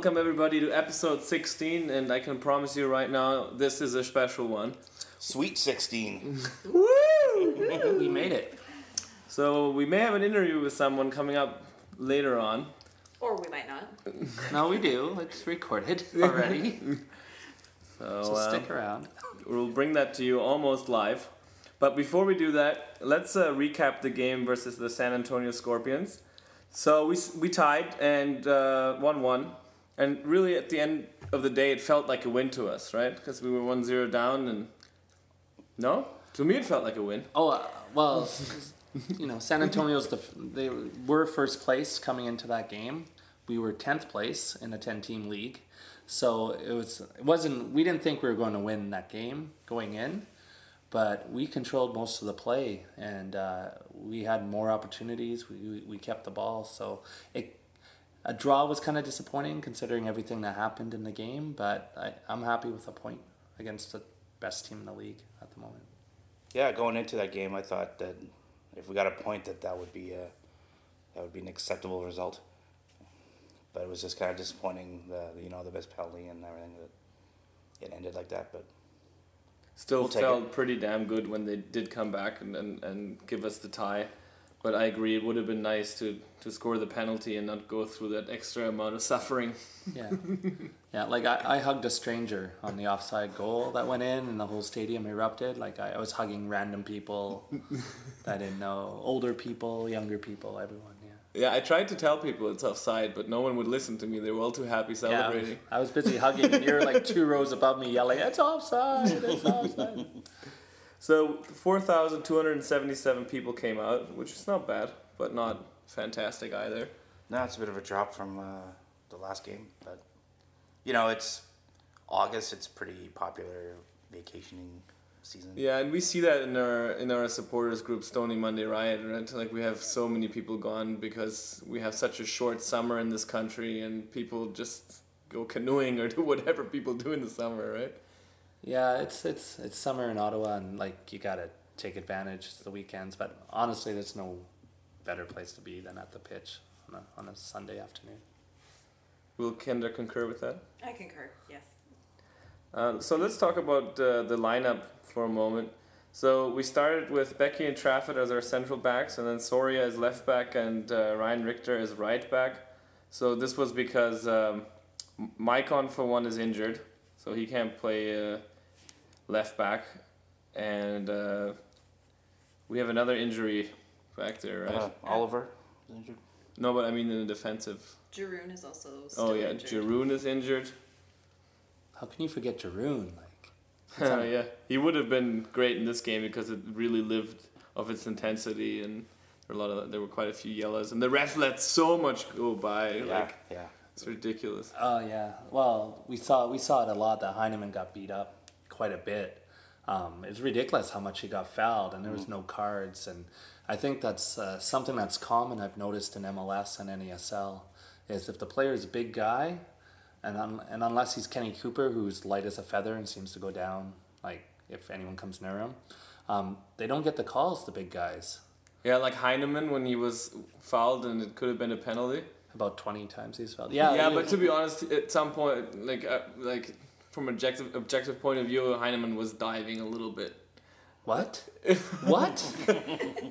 Welcome everybody to episode 16, and I can promise you right now, this is a special one. Sweet 16. We made it. So we may have an interview with someone coming up later on. Or we might not. No, we do. It's recorded already. So, so uh, stick around. we'll bring that to you almost live. But before we do that, let's uh, recap the game versus the San Antonio Scorpions. So we, we tied and uh, 1 1. And really, at the end of the day, it felt like a win to us, right? Because we were 1 0 down. and No? To me, it felt like a win. Oh uh, well, you know, San Antonio's the they were first place coming into that game. We were tenth place in a ten-team league, so it was it wasn't. We didn't think we were going to win that game going in, but we controlled most of the play and uh, we had more opportunities. We we kept the ball, so it. A draw was kind of disappointing considering everything that happened in the game, but I, I'm happy with a point against the best team in the league at the moment. Yeah, going into that game, I thought that if we got a point, that that would be a, that would be an acceptable result. But it was just kind of disappointing, the you know the best penalty and everything that it ended like that. But Still We'll take felt pretty damn good when they did come back and, and, and give us the tie. But I agree, it would have been nice to, to score the penalty and not go through that extra amount of suffering. Yeah, yeah. Like I, I hugged a stranger on the offside goal that went in, and the whole stadium erupted. Like I, I was hugging random people that I didn't know, older people, younger people, everyone. Yeah. Yeah, I tried to tell people it's offside, but no one would listen to me. They were all too happy Yeah, I was, celebrating. I was busy hugging, and you're like two rows above me yelling, "It's offside! It's offside!" So 4,277 people came out, which is not bad, but not fantastic either. no, it's a bit of a drop from uh, the last game. But you know, it's August. It's pretty popular vacationing season. Yeah, and we see that in our in our supporters group, Stony Monday Riot, right? Like we have so many people gone because we have such a short summer in this country, and people just go canoeing or do whatever people do in the summer, right? Yeah, it's it's it's summer in Ottawa, and like you gotta take advantage of the weekends. But honestly, there's no better place to be than at the pitch on a on a Sunday afternoon. Will Kendra concur with that? I concur, yes. Uh, so let's talk about uh, the lineup for a moment. So we started with Beckie and Trafford as our central backs, and then Soria is left back, and uh, Ryan Richter is right back. So this was because um, M- Maicon for one is injured, so he can't play uh, left back, and uh, we have another injury back there, right? Uh, Oliver is injured. No, but I mean in the defensive. Jarun is also still Oh yeah, injured. Jarun is injured. How can you forget Jarun? Like, yeah, he would have been great in this game because it really lived of its intensity and there were a lot of there were quite a few yellows and the ref let so much go by. Yeah, Like yeah. It's ridiculous. oh yeah. Well, we saw we saw it a lot that Heinemann got beat up quite a bit. Um, it's ridiculous how much he got fouled, and there was no cards. And I think that's uh, something that's common. I've noticed in MLS and NASL is if the player is a big guy, and un- and unless he's Kenny Cooper, who's light as a feather and seems to go down like if anyone comes near him, um, they don't get the calls. The big guys. Yeah, like Heinemann when he was fouled and it could have been a penalty. About twenty times he's fouled. Yeah, Yeah, but to be honest, at some point, like uh, like from objective objective point of view, Heinemann was diving a little bit. what? what?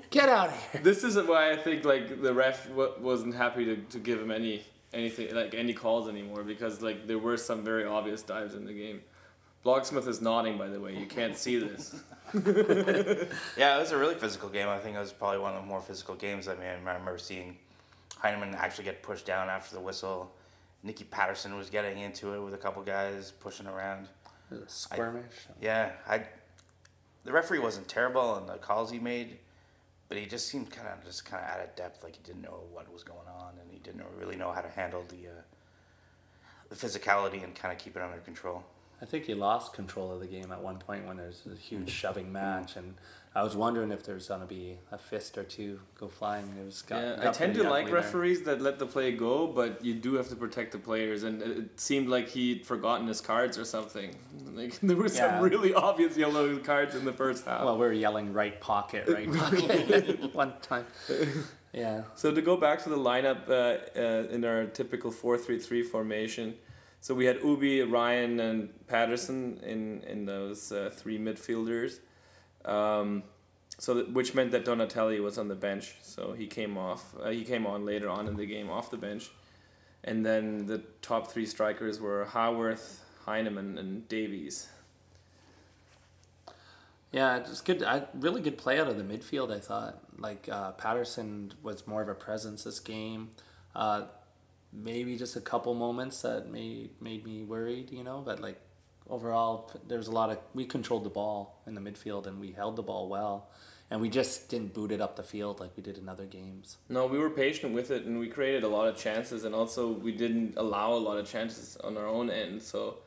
Get out of here! This is why I think like the ref w- wasn't happy to, to give him any anything like any calls anymore because like there were some very obvious dives in the game. Blogsmith is nodding by the way. You can't see this. Yeah, it was a really physical game. I think it was probably one of the more physical games. I mean, I remember seeing Heinemann actually get pushed down after the whistle, Nicki Paterson was getting into it with a couple guys pushing around. Was Skirmish. Yeah, I. The referee wasn't terrible on the calls he made, but he just seemed kind of just kind of out of depth. Like he didn't know what was going on, and he didn't really know how to handle the uh, the physicality and kind of keep it under control. I think he lost control of the game at one point when there's a huge shoving match, and I was wondering if there's gonna be a fist or two go flying. It was got, Yeah, I tend to like there. referees that let the play go, but you do have to protect the players. And it seemed like he'd forgotten his cards or something. Like there were some Yeah. really obvious yellow cards in the first half. Well, we were yelling right pocket, right pocket one time. Yeah. So to go back to the lineup uh, uh, in our typical four three three formation, so we had Ubi, Ryan, and Paterson in in those uh, three midfielders. Um, so that, which meant that Donatelli was on the bench. So he came off. Uh, he came on later on in the game off the bench, and then the top three strikers were Haworth, Heineman, and Davies. Yeah, it's good. I, really good play out of the midfield. I thought like uh, Paterson was more of a presence this game. Uh, maybe just a couple moments that made made me worried, you know. But like overall, there's a lot of we controlled the ball in the midfield and we held the ball well, and we just didn't boot it up the field like we did in other games. No, we were patient with it, and we created a lot of chances, and also we didn't allow a lot of chances on our own end. So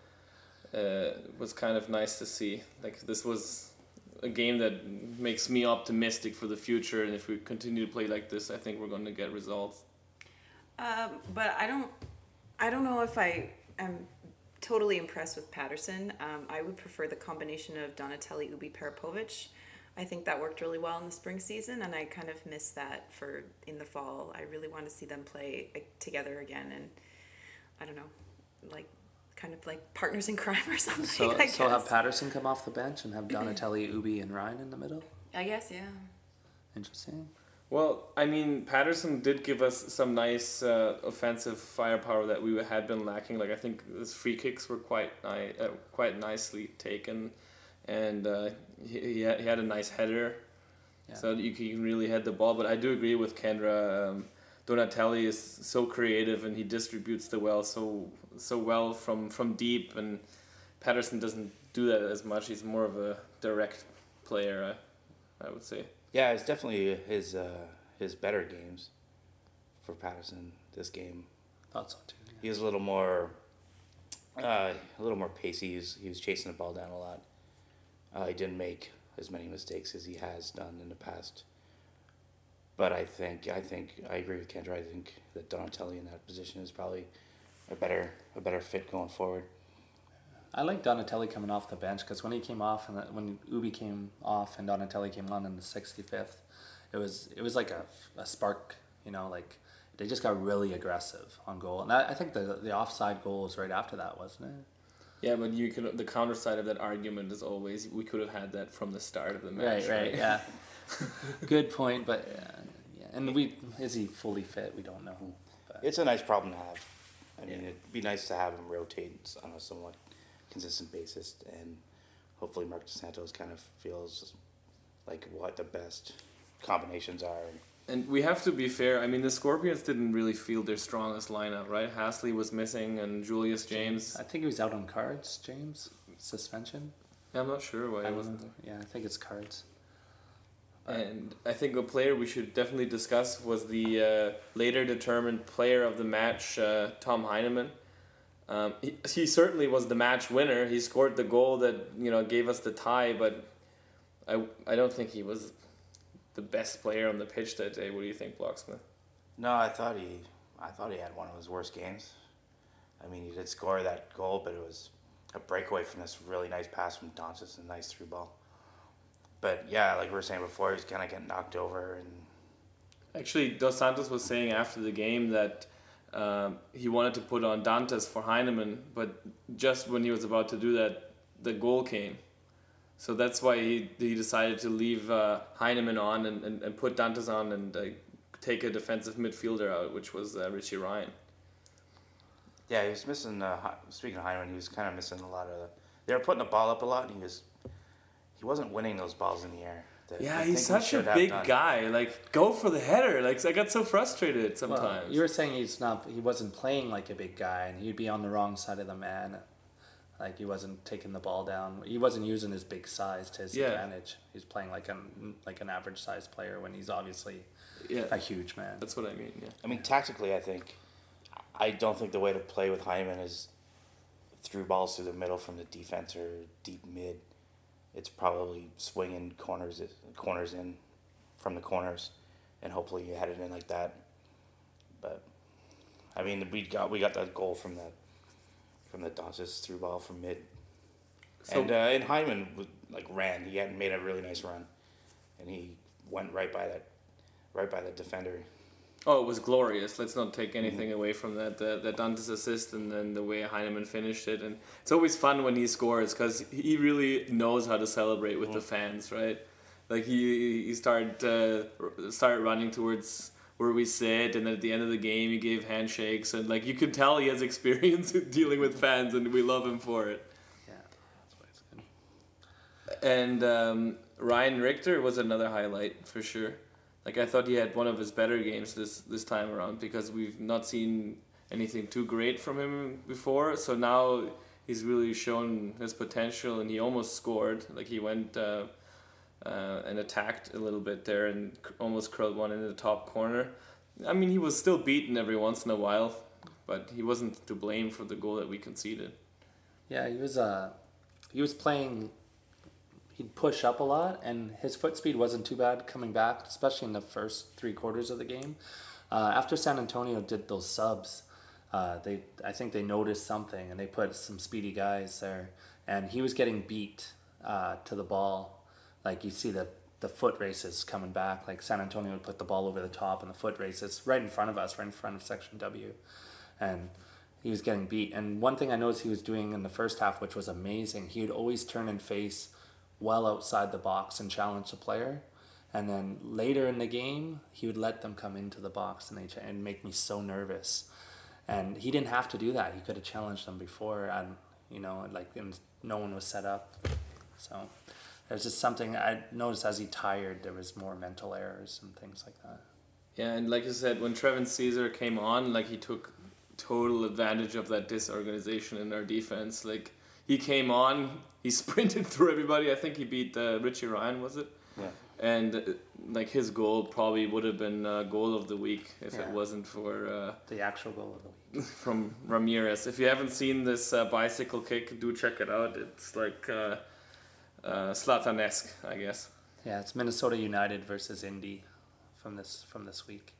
uh, it was kind of nice to see. Like this was a game that makes me optimistic for the future, and if we continue to play like this, I think we're going to get results. Um, but I don't, I don't know if I am totally impressed with Paterson. Um, I would prefer the combination of Donatelli, Ubi, Parapovic. I think that worked really well in the spring season, and I kind of miss that for in the fall. I really want to see them play together again, and I don't know, like kind of like partners in crime or something. So I so have. Paterson come off the bench and have Donatelli, Ubi, and Ryan in the middle. I guess, yeah. Interesting. Well, I mean, Paterson did give us some nice uh, offensive firepower that we had been lacking. Like I think his free kicks were quite ni- uh, quite nicely taken, and uh, he, he had, a nice header, Yeah. so you can, you can really head the ball. But I do agree with Kendra. Um, Donatelli is so creative and he distributes the well so so well from from deep, and Paterson doesn't do that as much. He's more of a direct player, I, I would say. Yeah, it's definitely his uh, his better games for Paterson this game. Thought so too. yeah. He was a little more uh, a little more pacey. He was, he was chasing the ball down a lot. Uh, he didn't make as many mistakes as he has done in the past. But I think I think I agree with Kendra. I think that Donatelli in that position is probably a better a better fit going forward. I like Donatelli coming off the bench because when he came off and when Ubi came off and Donatelli came on in the sixty fifth, it was it was like a, a spark. You know, like they just got really aggressive on goal, and I, I think the the offside goal was right after that, wasn't it? Yeah, but you can. The counter side of that argument is always we could have had that from the start of the match. Right, right, yeah. Good point, but uh, yeah, and we is he fully fit? We don't know. But, It's a nice problem to have. I mean, Yeah. it'd be nice to have him rotate on a somewhat consistent basis, and hopefully Marc Dos Santos kind of feels like what the best combinations are. And we have to be fair. I mean, the Scorpions didn't really feel their strongest lineup, right? Hasley was missing, and Julius James. I think he was out on cards, James suspension. Yeah, I'm not sure why I he wasn't. wasn't. Yeah, I think it's cards. And I think a player we should definitely discuss was the uh, later determined player of the match, uh, Tom Heinemann. Um, he, he certainly was the match winner. He scored the goal that you know gave us the tie, but I, I don't think he was the best player on the pitch that day. What do you think, Blocksmith? No, I thought he, I thought he had one of his worst games. I mean, he did score that goal, but it was a breakaway from this really nice pass from Dantas and a nice through ball. But yeah, like we were saying before, he's kind of getting knocked over, and Actually, Dos Santos was saying after the game that um, he wanted to put on Dantas for Heinemann, but just when he was about to do that, the goal came. So that's why he, he decided to leave uh, Heinemann on and, and, and put Dantas on and uh, take a defensive midfielder out, which was uh, Richie Ryan. yeah, he was missing. Uh, speaking of Heinemann, he was kind of missing a lot of. They were putting the ball up a lot, and he was, he wasn't winning those balls in the air that Yeah, he's think we such a big done. guy. Like, go for the header. Like, I got so frustrated Well, sometimes. you were saying he's not. He wasn't playing like a big guy, and he'd be on the wrong side of the man. Like he wasn't taking the ball down. He wasn't using his big size to his Yeah. advantage. He's playing like an like an average sized player when he's obviously yeah, a huge man. that's what I mean. Yeah. I mean, tactically, I think I don't think the way to play with Hyman is through balls through the middle from the defense or deep mid. It's probably swinging corners corners in from the corners, and hopefully you head it in like that. But I mean, we got we got that goal from the from the Dantas through ball from mid, So- and uh, and Hyman would, like ran. He had made a really nice run, and he went right by that, right by the defender. Oh, it was glorious. Let's not take anything away from that. The, the Dantas' assist and then the way Heinemann finished it. And it's always fun when he scores because he really knows how to celebrate with the fans, right? Like he he started uh, started running towards where we sit, and then at the end of the game he gave handshakes, and like you could tell he has experience dealing with fans, and we love him for it. Yeah, that's why it's good. And um, Ryan Richter was another highlight for sure. Like I thought he had one of his better games this this time around because we've not seen anything too great from him before. So now he's really shown his potential, and he almost scored. Like he went uh, uh, and attacked a little bit there and almost curled one into the top corner. I mean, he was still beaten every once in a while, but he wasn't to blame for the goal that we conceded. Yeah, he was uh he was playing he'd push up a lot and his foot speed wasn't too bad coming back, especially in the first three quarters of the game. Uh, after San Antonio did those subs, uh, they I think they noticed something and they put some speedy guys there and he was getting beat uh, to the ball. Like you see the the foot races coming back. Like San Antonio would put the ball over the top and the foot races right in front of us, right in front of section W. And he was getting beat. And one thing I noticed he was doing in the first half, which was amazing, he would always turn and face well outside the box and challenge the player. And then later in the game, he would let them come into the box and they ch- and make me so nervous. And he didn't have to do that. He could have challenged them before, and you know, like and no one was set up. So there's just something I noticed as he tired, there was more mental errors and things like that. Yeah, and like you said, when Trevin Caesar came on, like he took total advantage of that disorganization in our defense. Like he came on, he sprinted through everybody. I think he beat uh, Richie Ryan, was it? Yeah. And uh, like his goal probably would have been uh, goal of the week if it wasn't for uh, The actual goal of the week. from Ramirez. If you haven't seen this uh, bicycle kick, do check it out. It's like uh, uh, Zlatan-esque, I guess. Yeah, it's Minnesota United versus Indy from this from this week.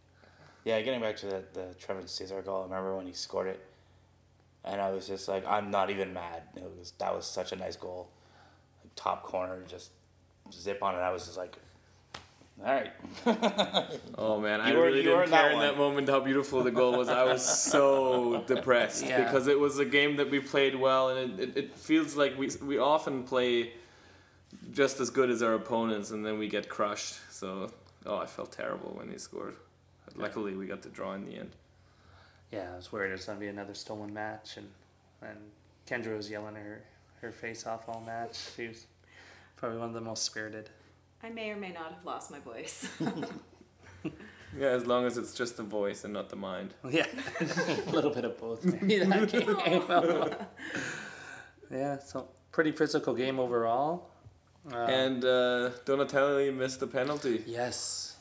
Yeah, getting back to the, the Trevin Caesar goal, I remember when he scored it, and I was just like, I'm not even mad. It was that was such a nice goal, like, top corner, just zip on it. I was just like, all right. Oh man, I were- really you were didn't in that care in that moment how beautiful the goal was. I was so depressed Yeah. because it was a game that we played well, and it, it, it feels like we we often play just as good as our opponents, and then we get crushed. So, oh, I felt terrible when he scored. Luckily, we got the draw in the end. Yeah, I was worried it was gonna be another stolen match, and and Kendra was yelling her her face off all match. She was probably one of the most spirited. I may or may not have lost my voice. Yeah, as long as it's just the voice and not the mind. Yeah, a little bit of both. Maybe that game. yeah, so pretty physical game overall. Uh, And uh, Donatelli missed the penalty. yes,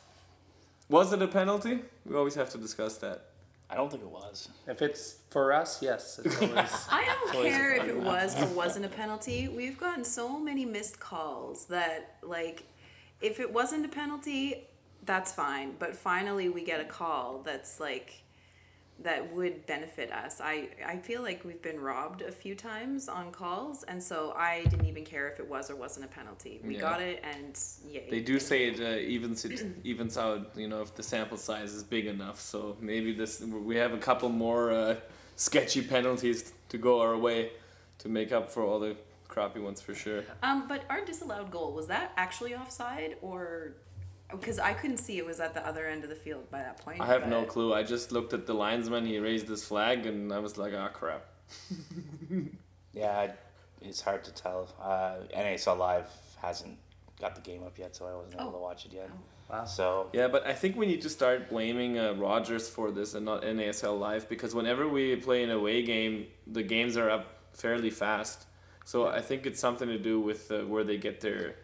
Was it a penalty? We always have to discuss that. I don't think it was. if it's for us, yes, it's always. I don't always a care if it was or wasn't a penalty. We've gotten so many missed calls that, like, if it wasn't a penalty, that's fine. But finally, we get a call that's like that would benefit us. I I feel like we've been robbed a few times on calls, and so I didn't even care if it was or wasn't a penalty. We Yeah. got it, and yay. They do say it uh, evens it evens out. You know, if the sample size is big enough. So maybe this we have a couple more uh, sketchy penalties to go our way to make up for all the crappy ones for sure. Um, but our disallowed goal was that actually offside or? Because I couldn't see it was at the other end of the field by that point. I have no clue. I just looked at the linesman. He raised his flag, and I was like, ah, crap. Yeah, it's hard to tell. Uh, NASL Live hasn't got the game up yet, so I wasn't able Oh. to watch it yet. Wow. So Yeah, but I think we need to start blaming uh, Rogers for this and not NASL Live because whenever we play an away game, the games are up fairly fast. So I think it's something to do with uh, where they get their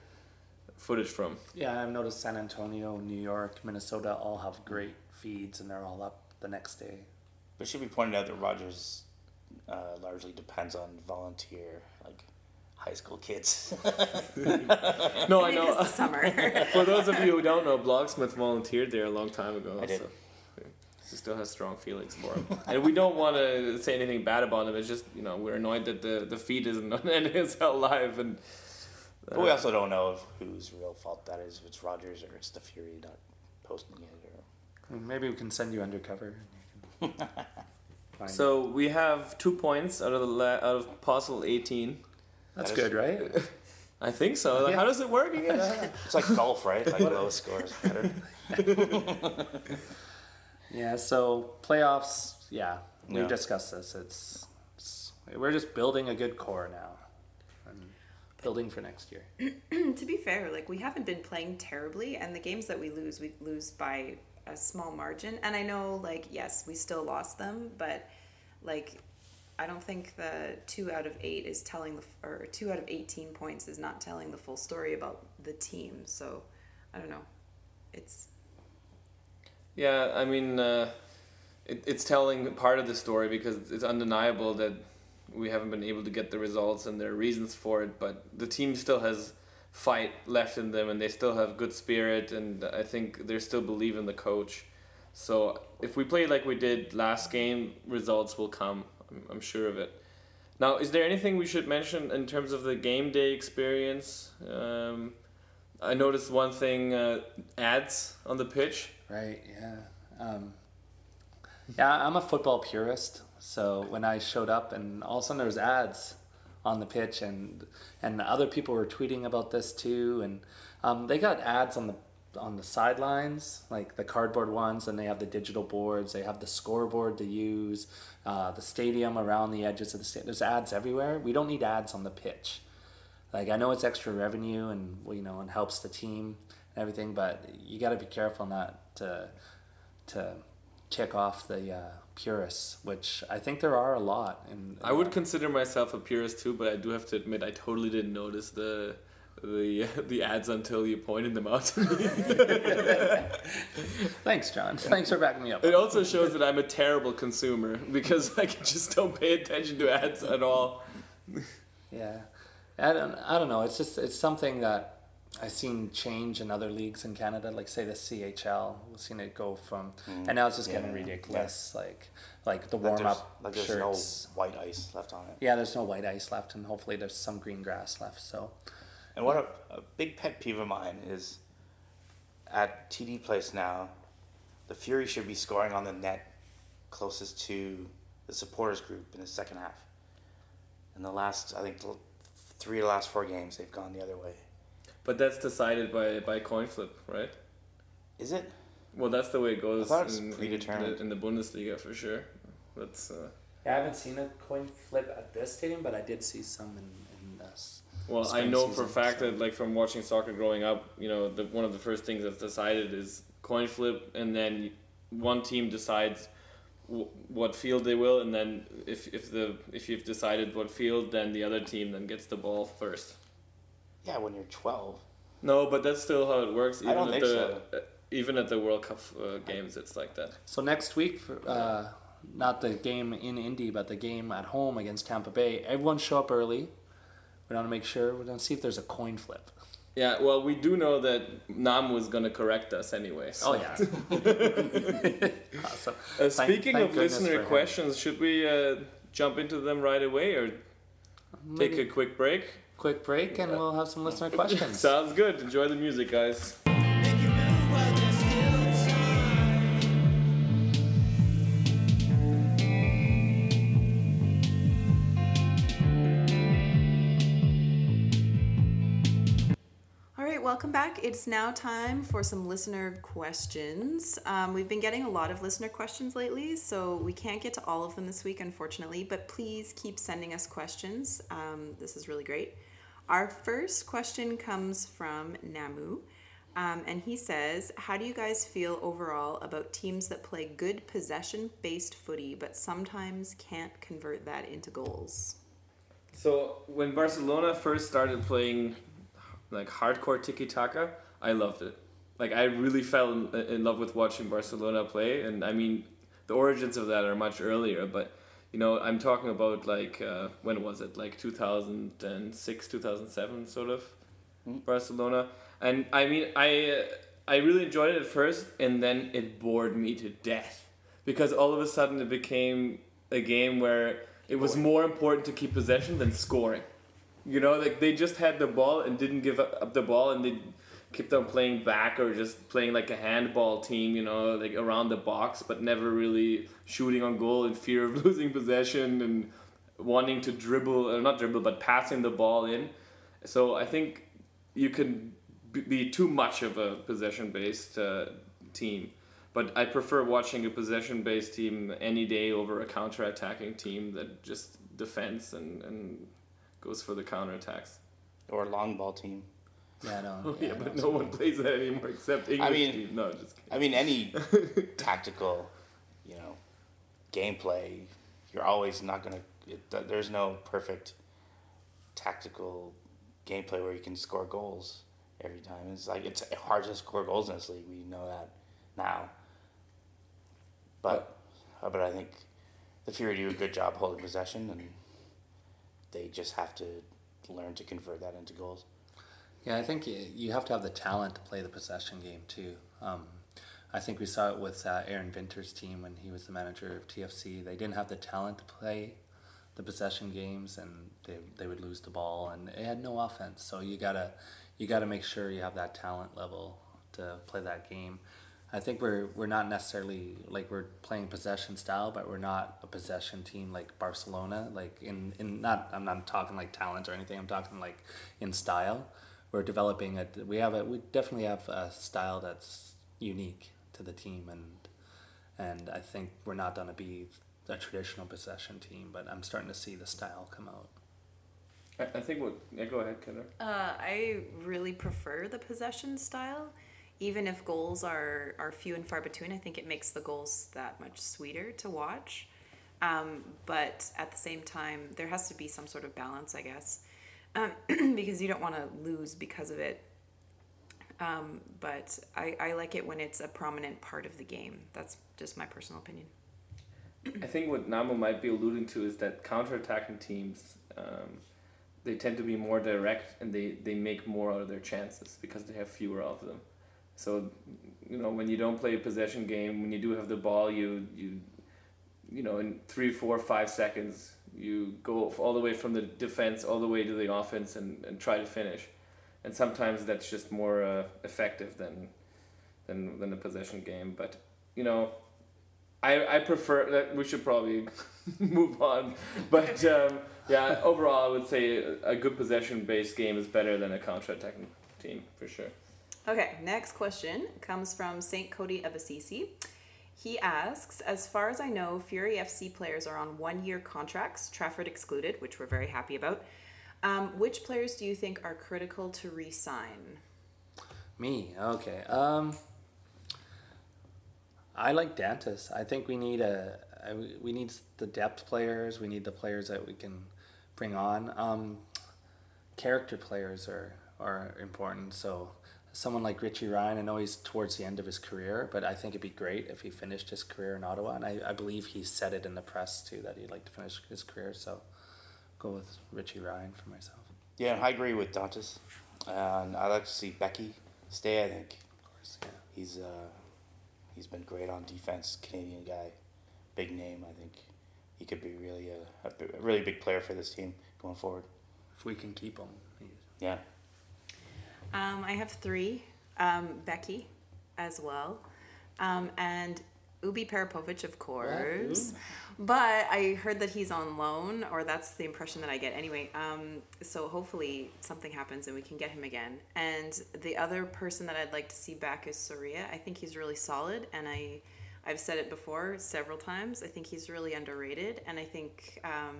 footage from. Yeah, I've noticed San Antonio, New York, Minnesota all have great feeds, and they're all up the next day. But it should be pointed out that Rogers uh, largely depends on volunteer, like high school kids. No, I know. the summer. For those of you who don't know, Blogsmith volunteered there a long time ago. I did. So he still has strong feelings for him. and we don't want to say anything bad about him. It's just, you know, we're annoyed that the, the feed isn't on NASL Live. And but we uh, also don't know if whose real fault that is, if it's Rogers or it's the Fury not posting it. Or Maybe we can send you undercover. And you can find so we have two points out of the la- out of possible 18. That's That is- good, right? I think so. Yeah. How does it work again? it's like golf, right? Like lowest scores better. Yeah, so playoffs, yeah, we Yeah. discussed this. It's, it's we're just building a good core now, and building for next year. to be fair, like we haven't been playing terribly, and the games that we lose, we lose by a small margin. And I know, like, yes, we still lost them, but like, I don't think the two out of eight is telling the f- or two out of eighteen points is not telling the full story about the team. So, I don't know. It's Yeah, I mean, uh, it, it's telling part of the story because it's undeniable that we haven't been able to get the results and there are reasons for it, but the team still has fight left in them and they still have good spirit and I think they still believe in the coach. So if we play like we did last game, results will come. I'm, I'm sure of it. Now, is there anything we should mention in terms of the game day experience? Um, I noticed one thing: uh, ads on the pitch. Right? Yeah. Um, yeah, I'm a football purist, so when I showed up, and all of a sudden there was ads on the pitch, and and other people were tweeting about this too, and um, they got ads on the on the sidelines, like the cardboard ones, and they have the digital boards. They have the scoreboard to use, uh, the stadium around the edges of the stadium. There's ads everywhere. We don't need ads on the pitch. Like I know it's extra revenue and you know and helps the team and everything, but you got to be careful not to to tick off the uh, purists, which I think there are a lot. And I would consider myself a purist too, but I do have to admit I totally didn't notice the the the ads until you pointed them out to me. Thanks, John. Thanks for backing me up. It also shows that I'm a terrible consumer because I just don't pay attention to ads at all. Yeah, I don't. I don't know. It's just it's something that I've seen change in other leagues in Canada, like say the CHL. We've seen it go from, mm-hmm. and now it's just getting Yeah, ridiculous. Like like the warm up like there's shirts. no white ice left on it. Yeah, there's no white ice left, and hopefully there's some green grass left. So And what a, a big pet peeve of mine is at TD Place now, the Fury should be scoring on the net closest to the supporters group in the second half. In the last, I think, three of the last four games, they've gone the other way. But that's decided by by coin flip, right? Is it? Well, that's the way it goes I thought it's in, in, predetermined. the, in the Bundesliga for sure. That's uh, yeah, I haven't seen a coin flip at this stadium, but I did see some in in this. Well, I spring know for a fact so- that like from watching soccer growing up, you know, the one of the first things that's decided is coin flip, and then one team decides w- what field they will, and then if if the if you've decided what field, then the other team then gets the ball first. Yeah, when you're 12. No, but that's still how it works. Even I don't at think the uh, even at the World Cup uh, games, it's like that. So next week, for, uh, not the game in Indy, but the game at home against Tampa Bay. Everyone show up early. We want to make sure. We want to see if there's a coin flip. Yeah, well, we do know that Nam was gonna correct us anyway. So. Oh yeah. awesome. Uh, speaking thank of goodness listener for him. questions, should we uh, jump into them right away or take a quick break? Quick break and we'll have some listener questions. Sounds good. Enjoy the music, guys. Welcome back. It's now time for some listener questions. Um, we've been getting a lot of listener questions lately, so we can't get to all of them this week, unfortunately, but please keep sending us questions. Um, this is really great. Our first question comes from Namu. Um, and he says, How do you guys feel overall about teams that play good possession based footy but sometimes can't convert that into goals? So when Barcelona first started playing like hardcore tiki taka, I loved it. Like I really fell in, in love with watching Barcelona play, and I mean the origins of that are much earlier. But you know, I'm talking about like uh, when was it? Like 2006, 2007, sort of Barcelona. And I mean, I uh, I really enjoyed it at first, and then it bored me to death because all of a sudden it became a game where it was more important to keep possession than scoring. You know, like they just had the ball and didn't give up the ball, and they kept on playing back or just playing like a handball team. You know, like around the box, but never really shooting on goal in fear of losing possession and wanting to dribble, or not dribble, but passing the ball in. So I think you can be too much of a possession based uh, team. But I prefer watching a possession based team any day over a counter attacking team that just defends and, and goes for the counter attacks. Or long ball team. Yeah, no. Oh, yeah, yeah, but no, no one plays that anymore except English I mean- team. No, just kidding. I mean, any tactical, you know, gameplay, you're always not gonna. There's no perfect tactical gameplay where you can score goals every time. It's like it's hard to score goals in this league. We know that now. But, uh, but I think the Fury do a good job holding possession, and they just have to learn to convert that into goals. Yeah, I think you have to have the talent to play the possession game too. Um, I think we saw it with uh, Aron Winter's team when he was the manager of TFC. They didn't have the talent to play the possession games, and they, they would lose the ball, and they had no offense. So you gotta you gotta make sure you have that talent level to play that game. I think we're we're not necessarily like we're playing possession style, but we're not a possession team like Barcelona. Like in, in not I'm not talking like talent or anything. I'm talking like in style. We're developing a We have a we definitely have a style that's unique to the team, and and I think we're not gonna be a traditional possession team, but I'm starting to see the style come out. I, I think what. Yeah, go ahead, Kendra. Uh, I really prefer the possession style. Even if goals are, are few and far between, I think it makes the goals that much sweeter to watch. Um, but at the same time, there has to be some sort of balance, I guess, um, because you don't want to lose because of it. Um, but I, I like it when it's a prominent part of the game. That's just my personal opinion. I think what Namo might be alluding to is that counter-attacking teams, um, they tend to be more direct and they, they make more out of their chances because they have fewer of them. So, you know, when you don't play a possession game, when you do have the ball, you you, you know, in three, four, five seconds, you go all the way from the defense all the way to the offense and, and try to finish. And sometimes that's just more uh, effective than, than than a possession game. But you know, I, I prefer that we should probably move on. But um, yeah, overall, I would say a good possession based game is better than a counter attacking team for sure. Okay, next question comes from St. Cody of Assisi. He asks, as far as I know, Fury FC players are on one year contracts, Trafford excluded, which we're very happy about. Um, which players do you think are critical to re sign? Me, okay. Um, I like Dantas. I think we need a we need the depth players. We need the players that we can bring on. Um, character players are are important. So someone like Richie Ryan, I know he's towards the end of his career, but I think it'd be great if he finished his career in Ottawa. And I, I believe he said it in the press too that he'd like to finish his career. So go with Richie Ryan for myself. Yeah, I agree with Dantas. And I like to see Beckie stay. I think Of course, yeah. he's uh, he's been great on defense. Canadian guy, big name. I think he could be really a, a, really big player for this team going forward. If we can keep him. Yeah, Um, I have three um, Beckie as well, um, and Ubi Parapovic, of course. But I heard that he's on loan, or that's the impression that I get anyway. Um, so hopefully something happens and we can get him again. And the other person that I'd like to see back is Soria. I think he's really solid, and I, I've said it before several times. I think he's really underrated, and I think um,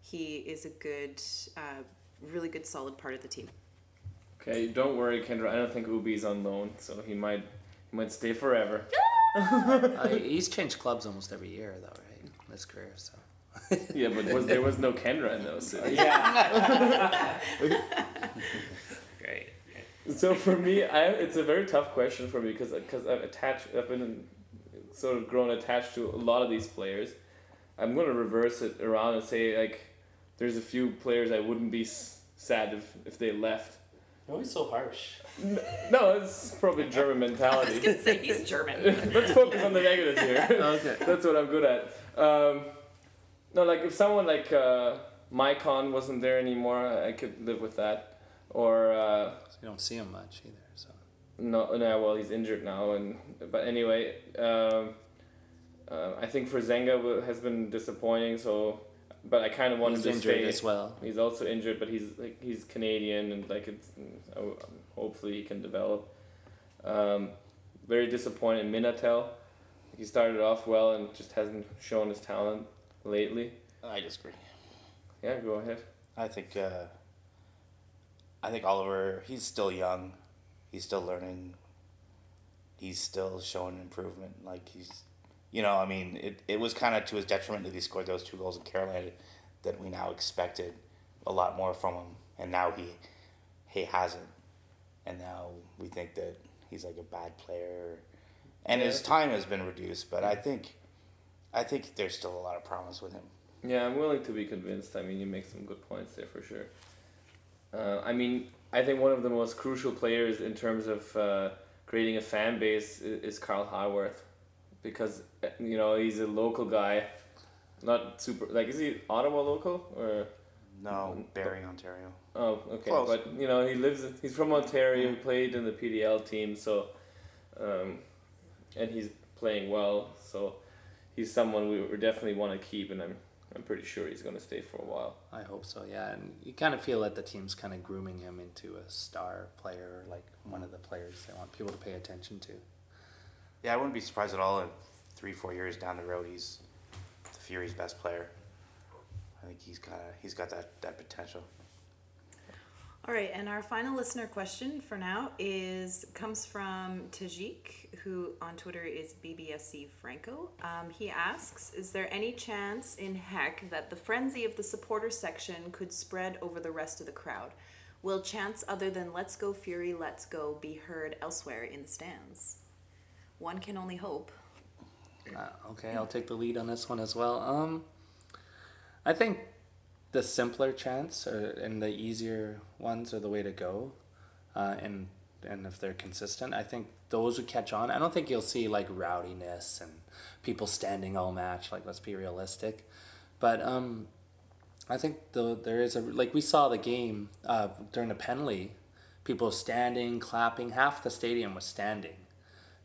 he is a good uh, really good, solid part of the team. Okay, don't worry, Kendra. I don't think Ubi's on loan, so he might he might stay forever. Uh, he's changed clubs almost every year, though, right? In his career, so. Yeah, but was, there was no Kendra in those cities. Yeah. Great. So for me, I it's a very tough question for me because because I've attached I've been sort of grown attached to a lot of these players. I'm gonna reverse it around and say like there's a few players I wouldn't be s- sad if if they left. You're always so harsh. No, it's probably German I was mentality. gonna say he's German. Let's focus on the negatives here. Okay. That's what I'm good at. Um, no, like if someone like uh, Maicon wasn't there anymore, I could live with that. Or uh, You don't see him much either, so. no, no, well he's injured now, and but anyway, um, uh, I think for Zenga has been disappointing. So, but I kind of wanted He's to injured stay. as well. He's also injured, but he's like he's Canadian, and like it's oh, hopefully he can develop. Um, very disappointed in Minatel. He started off well and just hasn't shown his talent lately. I disagree. Yeah, go ahead. I think uh, I think Oliver. He's still young. He's still learning. He's still showing improvement. Like he's, you know, I mean, it, it was kind of to his detriment that he scored those two goals in Carolina that we now expected a lot more from him, and now he he hasn't, and now we think that he's like a bad player, and his time has been reduced. But I think, I think there's still a lot of promise with him. Yeah, I'm willing to be convinced. I mean, you make some good points there for sure. Uh, I mean, I think one of the most crucial players in terms of uh, creating a fan base is, is Carl Haworth, because you know he's a local guy, not super like is he Ottawa local or No, Barrie, Ontario. oh okay, Close. but you know he lives he's from Ontario. He played in the PDL team, so um, and he's playing well, so he's someone we we definitely want to keep, and I'm I'm pretty sure he's going to stay for a while. I hope so, yeah. And you kind of feel that the team's kind of grooming him into a star player, like one of the players they want people to pay attention to. Yeah, I wouldn't be surprised at all if three, four years down the road he's the Fury's best player. I think he's got he's got that, that potential. All right, and our final listener question for now is comes from Tajik, who on Twitter is BBSC Franco. Um, he asks, "Is there any chance in heck that the frenzy of the supporter section could spread over the rest of the crowd? Will chants other than "Let's go Fury, Let's go" be heard elsewhere in the stands? One can only hope." Uh, okay, I'll take the lead on this one as well. Um, I think the simpler chants are, and the easier ones are the way to go, uh, and and if they're consistent, I think those would catch on. I don't think you'll see like rowdiness and people standing all match. Like let's be realistic, but um, I think the there is a like we saw the game uh, during the penalty, people standing, clapping. Half the stadium was standing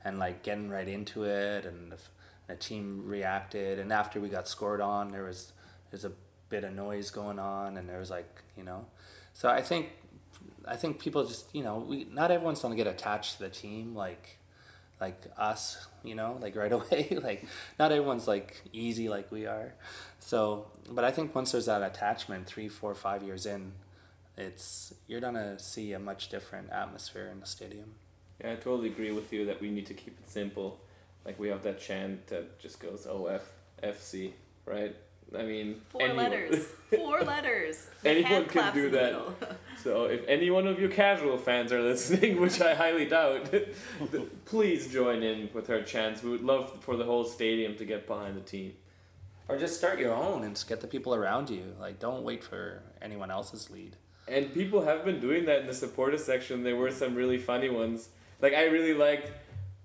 and like getting right into it and the, team reacted and after we got scored on there was there's a bit of noise going on and there was like you know. So i think i think people just you know we not everyone's going to get attached to the team like like us you know like right away like not everyone's like easy like we are. So but i think once there's that attachment three four five years in it's you're gonna see a much different atmosphere in the stadium Yeah, I totally agree with you that we need to keep it simple. Like we have that chant that just goes oh, OF FC, right? I mean, Four anyone- letters. Four letters. Anyone can do that. So if any one of you casual fans are listening, which I highly doubt, please join in with our chants. We would love for the whole stadium to get behind the team. Or just start your own and just get the people around you. Like, don't wait for anyone else's lead. And people have been doing that in the supporter section. There were some really funny ones. Like I really liked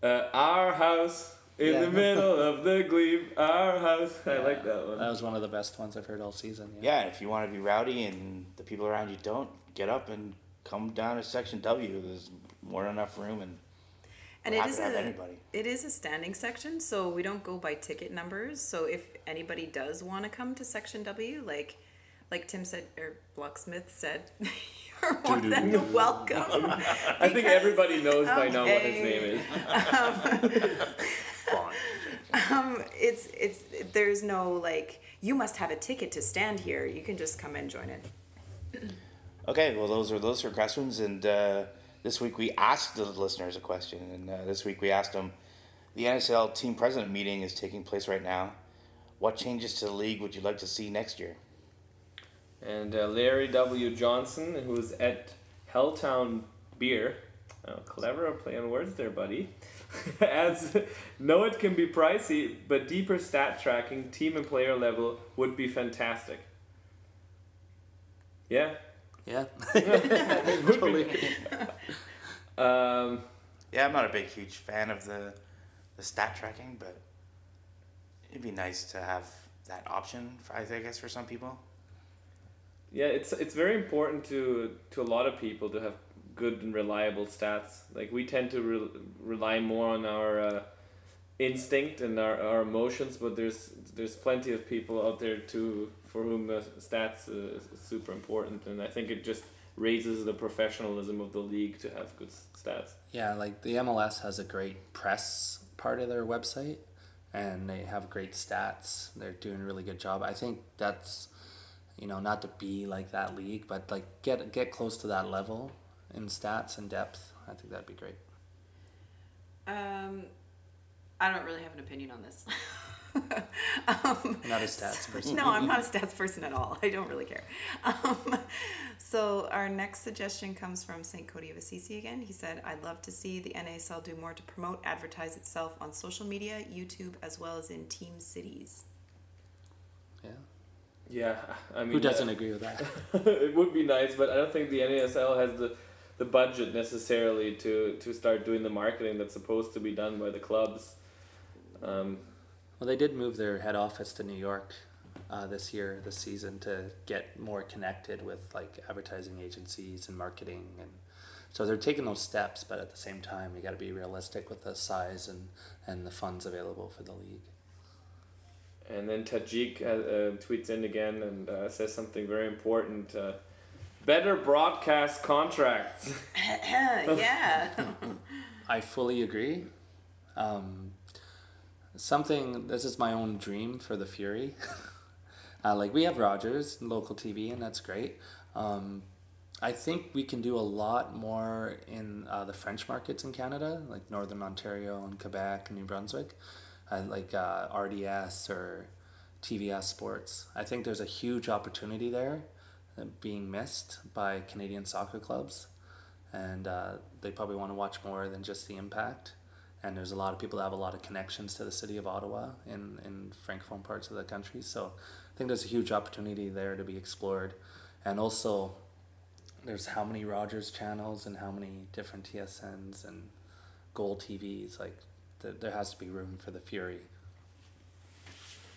uh, our house in Yeah. the middle of the glebe. Our house. I like that one. That was one of the best ones I've heard all season. Yeah, and if you want to be rowdy and the people around you don't, get up and come down to section W. There's more than enough room, and And we're it happy is a anybody. it is a standing section, so we don't go by ticket numbers. So if anybody does want to come to section W, like like Tim said or Blocksmith said, you're more than welcome. I think everybody knows by now what his name is. Um, it's it's there's no like you must have a ticket to stand here. You can just come and join it. Okay, well, those are those are questions, and uh, this week we asked the listeners a question, and uh, this week we asked them, the NASL team president meeting is taking place right now. What changes to the league would you like to see next year? And uh, Larry W. Johnson, who's at Helltown Beer, oh, clever play on words there, buddy. As know it can be pricey, but deeper stat tracking, team and player level would be fantastic. Yeah. Yeah. It Totally Um, Yeah, I'm not a big, huge fan of the the stat tracking, but it'd be nice to have that option. For, I guess for some people. Yeah, it's it's very important to to a lot of people to have good and reliable stats. Like we tend to re- rely more on our uh, instinct and our, our emotions, but there's there's plenty of people out there too for whom uh, stats uh, is super important, and I think it just raises the professionalism of the league to have good stats. Yeah, like the MLS has a great press part of their website and they have great stats. They're doing a really good job. I think that's you know, not to be like that league, but like get get close to that level in stats and depth. I think that'd be great. Um, I don't really have an opinion on this. um, not a stats person. no, I'm not a stats person at all. I don't really care. Um, so our next suggestion comes from St. Cody of Assisi again. He said, "I'd love to see the NASL do more to promote, advertise itself on social media, YouTube, as well as in team cities." Yeah. Yeah, I mean, Who doesn't agree with that? it would be nice, but I don't think the NASL has the the budget necessarily to to start doing the marketing that's supposed to be done by the clubs. Um, Well, they did move their head office to New York uh, this year, this season, to get more connected with like advertising agencies and marketing, and so they're taking those steps. But at the same time, you got to be realistic with the size and and the funds available for the league. And then Tajik uh, uh, tweets in again and uh, says something very important. Uh, better broadcast contracts. yeah. I fully agree. Um, something. This is my own dream for the Fury. uh, like we have Rogers local TV, and that's great. Um, I think we can do a lot more in uh, the French markets in Canada, like Northern Ontario and Quebec and New Brunswick, uh, like uh, RDS or TVA Sports. I think there's a huge opportunity there uh, being missed by Canadian soccer clubs and uh, they probably want to watch more than just the impact. And there's a lot of people that have a lot of connections to the city of Ottawa in, in francophone parts of the country. So I think there's a huge opportunity there to be explored. And also, there's how many Rogers channels and how many different TSNs and GolTVs. Like, th- there has to be room for the Fury.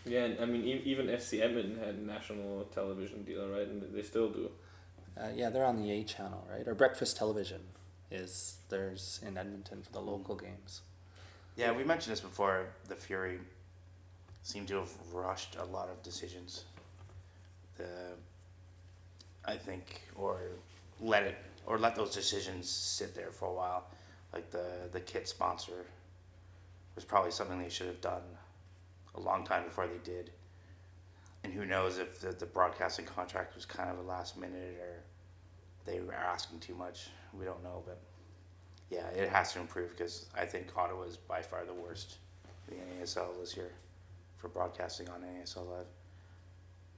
Yeah, and I mean e- even FC Edmonton had a national television deal, right? And they still do. Uh, yeah, they're on the A channel, right? Or Breakfast Television is theirs in Edmonton for the local games. Yeah, we mentioned this before. The Fury seem to have rushed a lot of decisions. The, I think, or let it, or let those decisions sit there for a while. Like the the kit sponsor was probably something they should have done a long time before they did. And who knows if the, the broadcasting contract was kind of a last minute or they were asking too much. We don't know, but yeah, it has to improve because I think Ottawa is by far the worst in the NASL this year for broadcasting on NASL Live.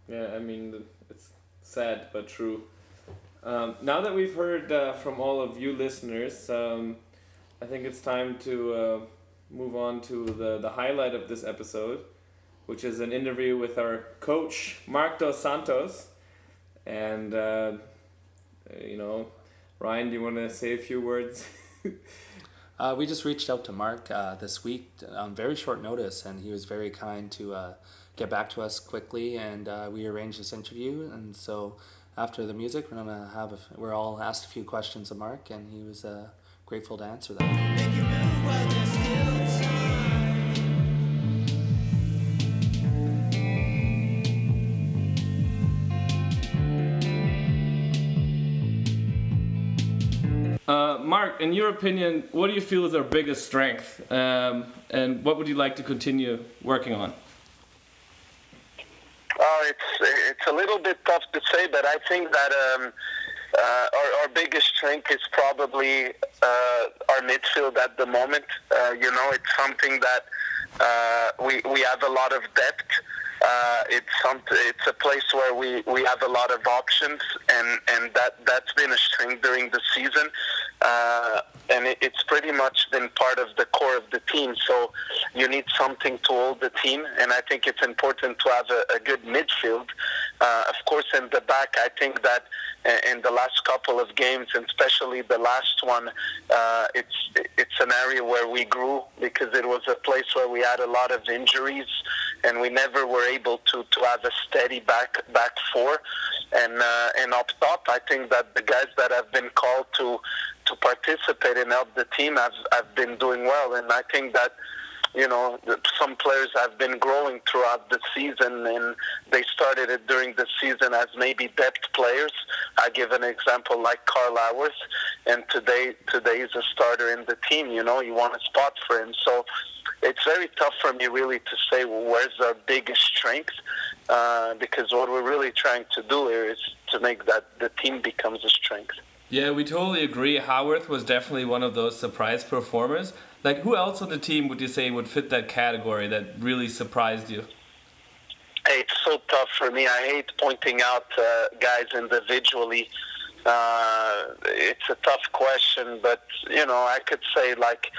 Yeah, I mean it's sad but true. Um, now that we've heard uh, from all of you listeners, um, I think it's time to uh, move on to the, the highlight of this episode, which is an interview with our coach, Marc Dos Santos. And, uh, you know, Ryan, do you want to say a few words? Uh, we just reached out to Marc uh, this week on very short notice, and he was very kind to uh, get back to us quickly, and uh, we arranged this interview. And so, after the music, we're gonna have a, we're all asked a few questions of Marc, and he was uh, grateful to answer them. Uh, Marc, in your opinion, what do you feel is our biggest strength? Um, and what would you like to continue working on? Oh, it's it's a little bit tough to say, but I think that um, uh, our, our biggest strength is probably uh, our midfield at the moment. Uh, you know, it's something that uh, we we have a lot of depth. Uh, it's some, it's a place where we, we have a lot of options, and, and that that's been a strength during the season, uh, and it, it's pretty much been part of the core of the team. So you need something to hold the team, and I think it's important to have a, a good midfield. Uh, of course, in the back, I think that in the last couple of games, and especially the last one, uh, it's it's an area where we grew because it was a place where we had a lot of injuries, and we never were able to, to have a steady back back four. And uh, and up top, I think that the guys that have been called to to participate and help the team have have been doing well, and I think that you know, some players have been growing throughout the season, and they started it during the season as maybe depth players. I give an example like Carl Haworth, and today today is a starter in the team. You know, you want a spot for him, so it's very tough for me really to say well, where's our biggest strength, uh, because what we're really trying to do here is to make that the team becomes a strength. Yeah, we totally agree. Haworth was definitely one of those surprise performers. Like, who else on the team would you say would fit that category that really surprised you? Hey, it's so tough for me. I hate pointing out uh, guys individually. Uh, it's a tough question, but you know, I could say like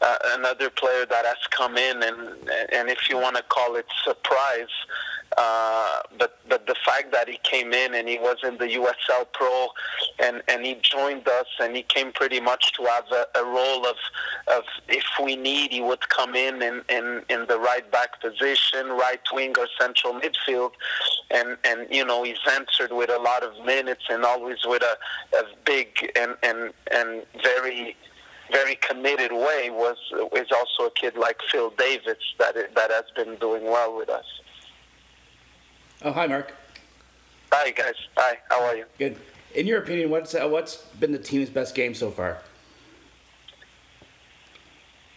uh, another player that has come in, and and if you want to call it surprise, uh, but but the fact that he came in and he was in the USL Pro, and and he joined us, and he came pretty much to have a, a role of of if we need, he would come in in, in in the right back position, right wing or central midfield, and and you know he's answered with a lot of minutes and always with a, a big and and and very very committed way was is also a kid like Phil Davis that that has been doing well with us. Oh, hi, Marc. Hi guys. Hi. How are you? Good. In your opinion, what's uh, what's been the team's best game so far?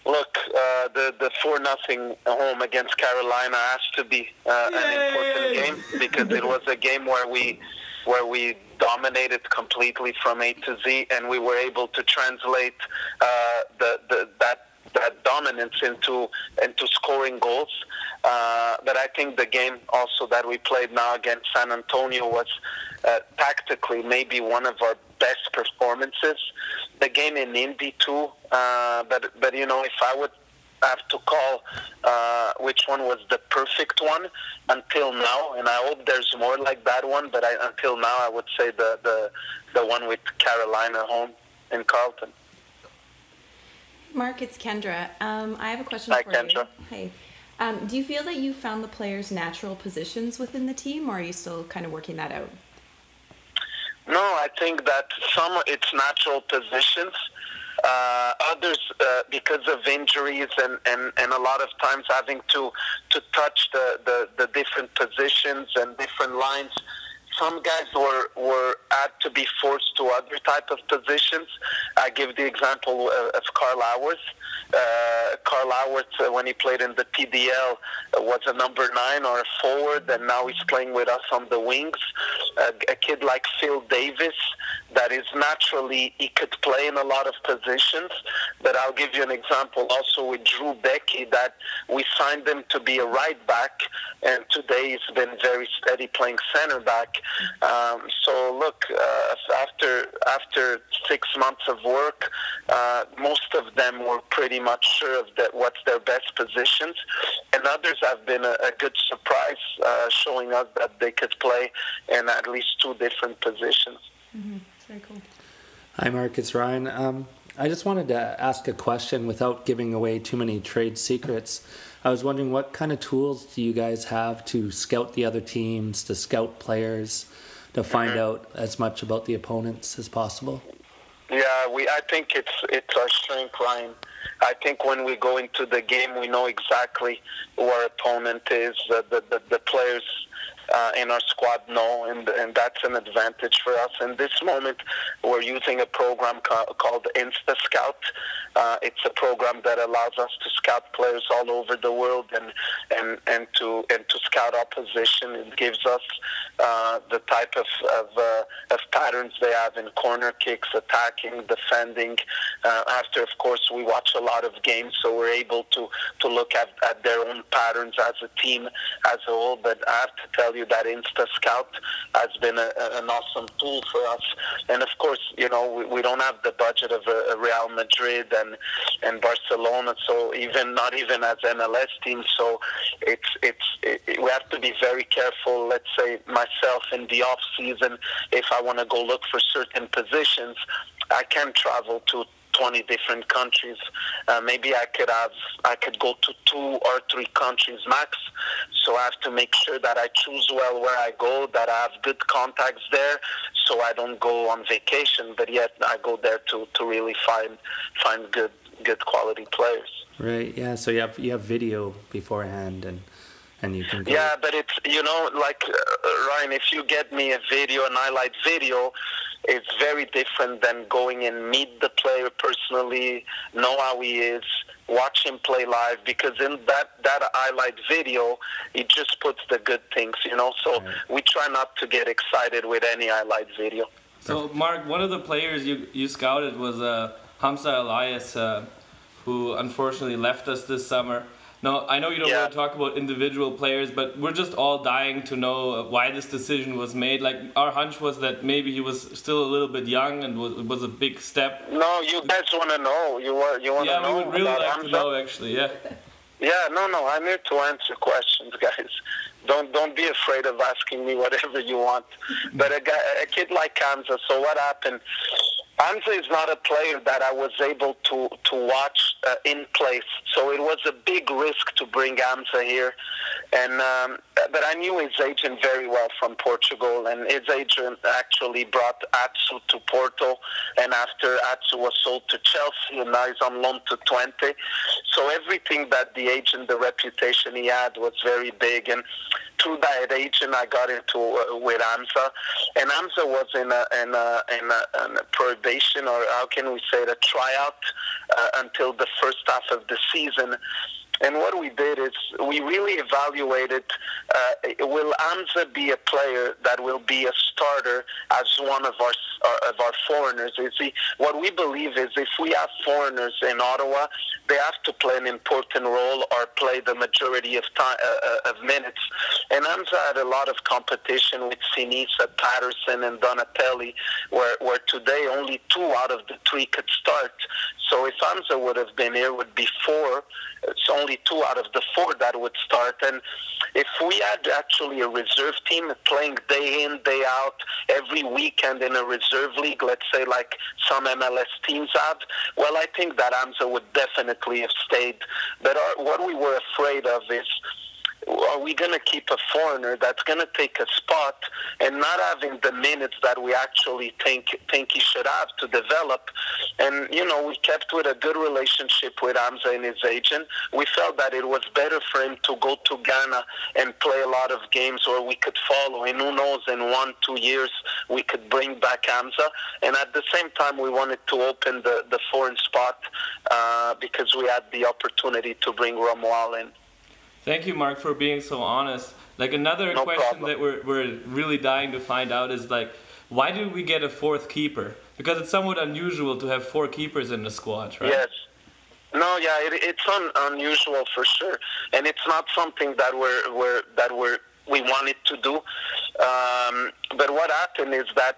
Look, uh, the the four nothing home against Carolina has to be uh, an important game because it was a game where we where we dominated completely from A to Z, and we were able to translate uh, the, the that that dominance into into scoring goals. Uh, but I think the game also that we played now against San Antonio was uh, tactically maybe one of our best performances. The game in Indy too. Uh, but but you know if I would have to call uh, which one was the perfect one until now, and I hope there's more like that one. But I, until now, I would say the the the one with Carolina home in Carleton. Marc, it's Kendra. Um, I have a question Hi, for Kendra. you. Hey. Um, do you feel that you found the players' natural positions within the team, or are you still kind of working that out? No, I think that some it's natural positions. Uh, others, uh, because of injuries and, and, and a lot of times having to to touch the, the, the different positions and different lines, some guys were were had to be forced to other type of positions. I give the example of, of Carl Haworth. Uh, Carl Haworth, uh, when he played in the PDL, uh, was a number nine or a forward, and now he's playing with us on the wings. Uh, a kid like Phil Davis, that is naturally he could play in a lot of positions. But I'll give you an example also with Drew Beckie that we signed him to be a right back, and today he's been very steady playing center back. Um, so look, uh, after after six months of work, uh, most of them were pretty much sure of that what's their best positions, and others have been a, a good surprise, uh, showing us that they could play in at least two different positions. It's very cool. Hi, Marc. It's Ryan. Um, I just wanted to ask a question without giving away too many trade secrets. I was wondering what kind of tools do you guys have to scout the other teams, to scout players, to find mm-hmm. out as much about the opponents as possible? Yeah, we. I think it's it's our strength line. I think when we go into the game, we know exactly who our opponent is. The the, the, the players uh, in our squad know, and, and that's an advantage for us. In this moment, we're using a program ca- called InStat Scout. Uh, it's a program that allows us to scout players all over the world and and, and to and to scout opposition. It gives us uh, the type of of, uh, of patterns they have in corner kicks, attacking, defending. Uh, after, of course, we watch a lot of games, so we're able to to look at, at their own patterns as a team as a whole. But I have to tell you that InStat Scout has been a, an awesome tool for us. And of course, you know, we, we don't have the budget of a, a Real Madrid and and Barcelona, so even not even as MLS teams. So it's it's it, it- we have to be very careful. Let's say myself in the off season, if I want to go look for certain positions, I can travel to 20 different countries. Uh, maybe I could have, I could go to two or three countries max. So I have to make sure that I choose well where I go, that I have good contacts there, so I don't go on vacation, but yet I go there to, to really find find good good quality players. Right. Yeah. So you have you have video beforehand, and and you can go. Yeah, but it's you know like uh, Ryan, if you get me a video, an highlight video, it's very different than going and meet the player personally, know how he is, watch him play live. Because in that that highlight video, it just puts the good things, you know. So we try not to get excited with any highlight video. So, Marc, one of the players you, you scouted was uh, Hamza Elias, uh, who unfortunately left us this summer. Now, I know you don't Yeah. want to talk about individual players, but we're just all dying to know why this decision was made. Like, our hunch was that maybe he was still a little bit young and was, was a big step. No, you guys want to know? You want you want to know. Yeah, we would really like to know, actually, yeah. Yeah, no, no. I'm here to answer questions, guys. Don't don't be afraid of asking me whatever you want. But a guy, a kid like Hamza. So what happened? Hamza is not a player that I was able to to watch uh, in place. So it was a big risk to bring Hamza here, and um, but I knew his agent very well from Portugal, and his agent actually brought Atsu to Porto, and after Atsu was sold to Chelsea, and now he's on loan to Twente. So everything that the agent, the reputation he had, was very big, and through that agent, I got into uh, with Hamza, and Hamza was in a in a in a, in a probation, or how can we say it, a tryout uh, until the first half of the season. And what we did is we really evaluated: uh, will Hamza be a player that will be a starter as one of our uh, of our foreigners? Is he? What we believe is if we have foreigners in Ottawa, they have to play an important role or play the majority of time uh, uh, of minutes. And Hamza had a lot of competition with Sinisa, Paterson, and Donatelli, where where today only two out of the three could start. So if Hamza would have been here, would be four. It's only two out of the four that would start. And if we had actually a reserve team playing day in, day out, every weekend in a reserve league, let's say like some MLS teams have, well, I think that Hamza would definitely have stayed. But our, what we were afraid of is are we going to keep a foreigner that's going to take a spot and not having the minutes that we actually think think he should have to develop? And you know, we kept with a good relationship with Hamza and his agent. We felt that it was better for him to go to Ghana and play a lot of games where we could follow. And who knows, in one two years we could bring back Hamza. And at the same time, we wanted to open the the foreign spot uh, because we had the opportunity to bring Romuald in. Thank you, Marc, for being so honest. Like another No question problem. that we're, we're really dying to find out is like, why did we get a fourth keeper? Because it's somewhat unusual to have four keepers in the squad, right? Yes. No, yeah, it, it's un, unusual for sure, and it's not something that we're, we're that we're we wanted to do. Um, but what happened is that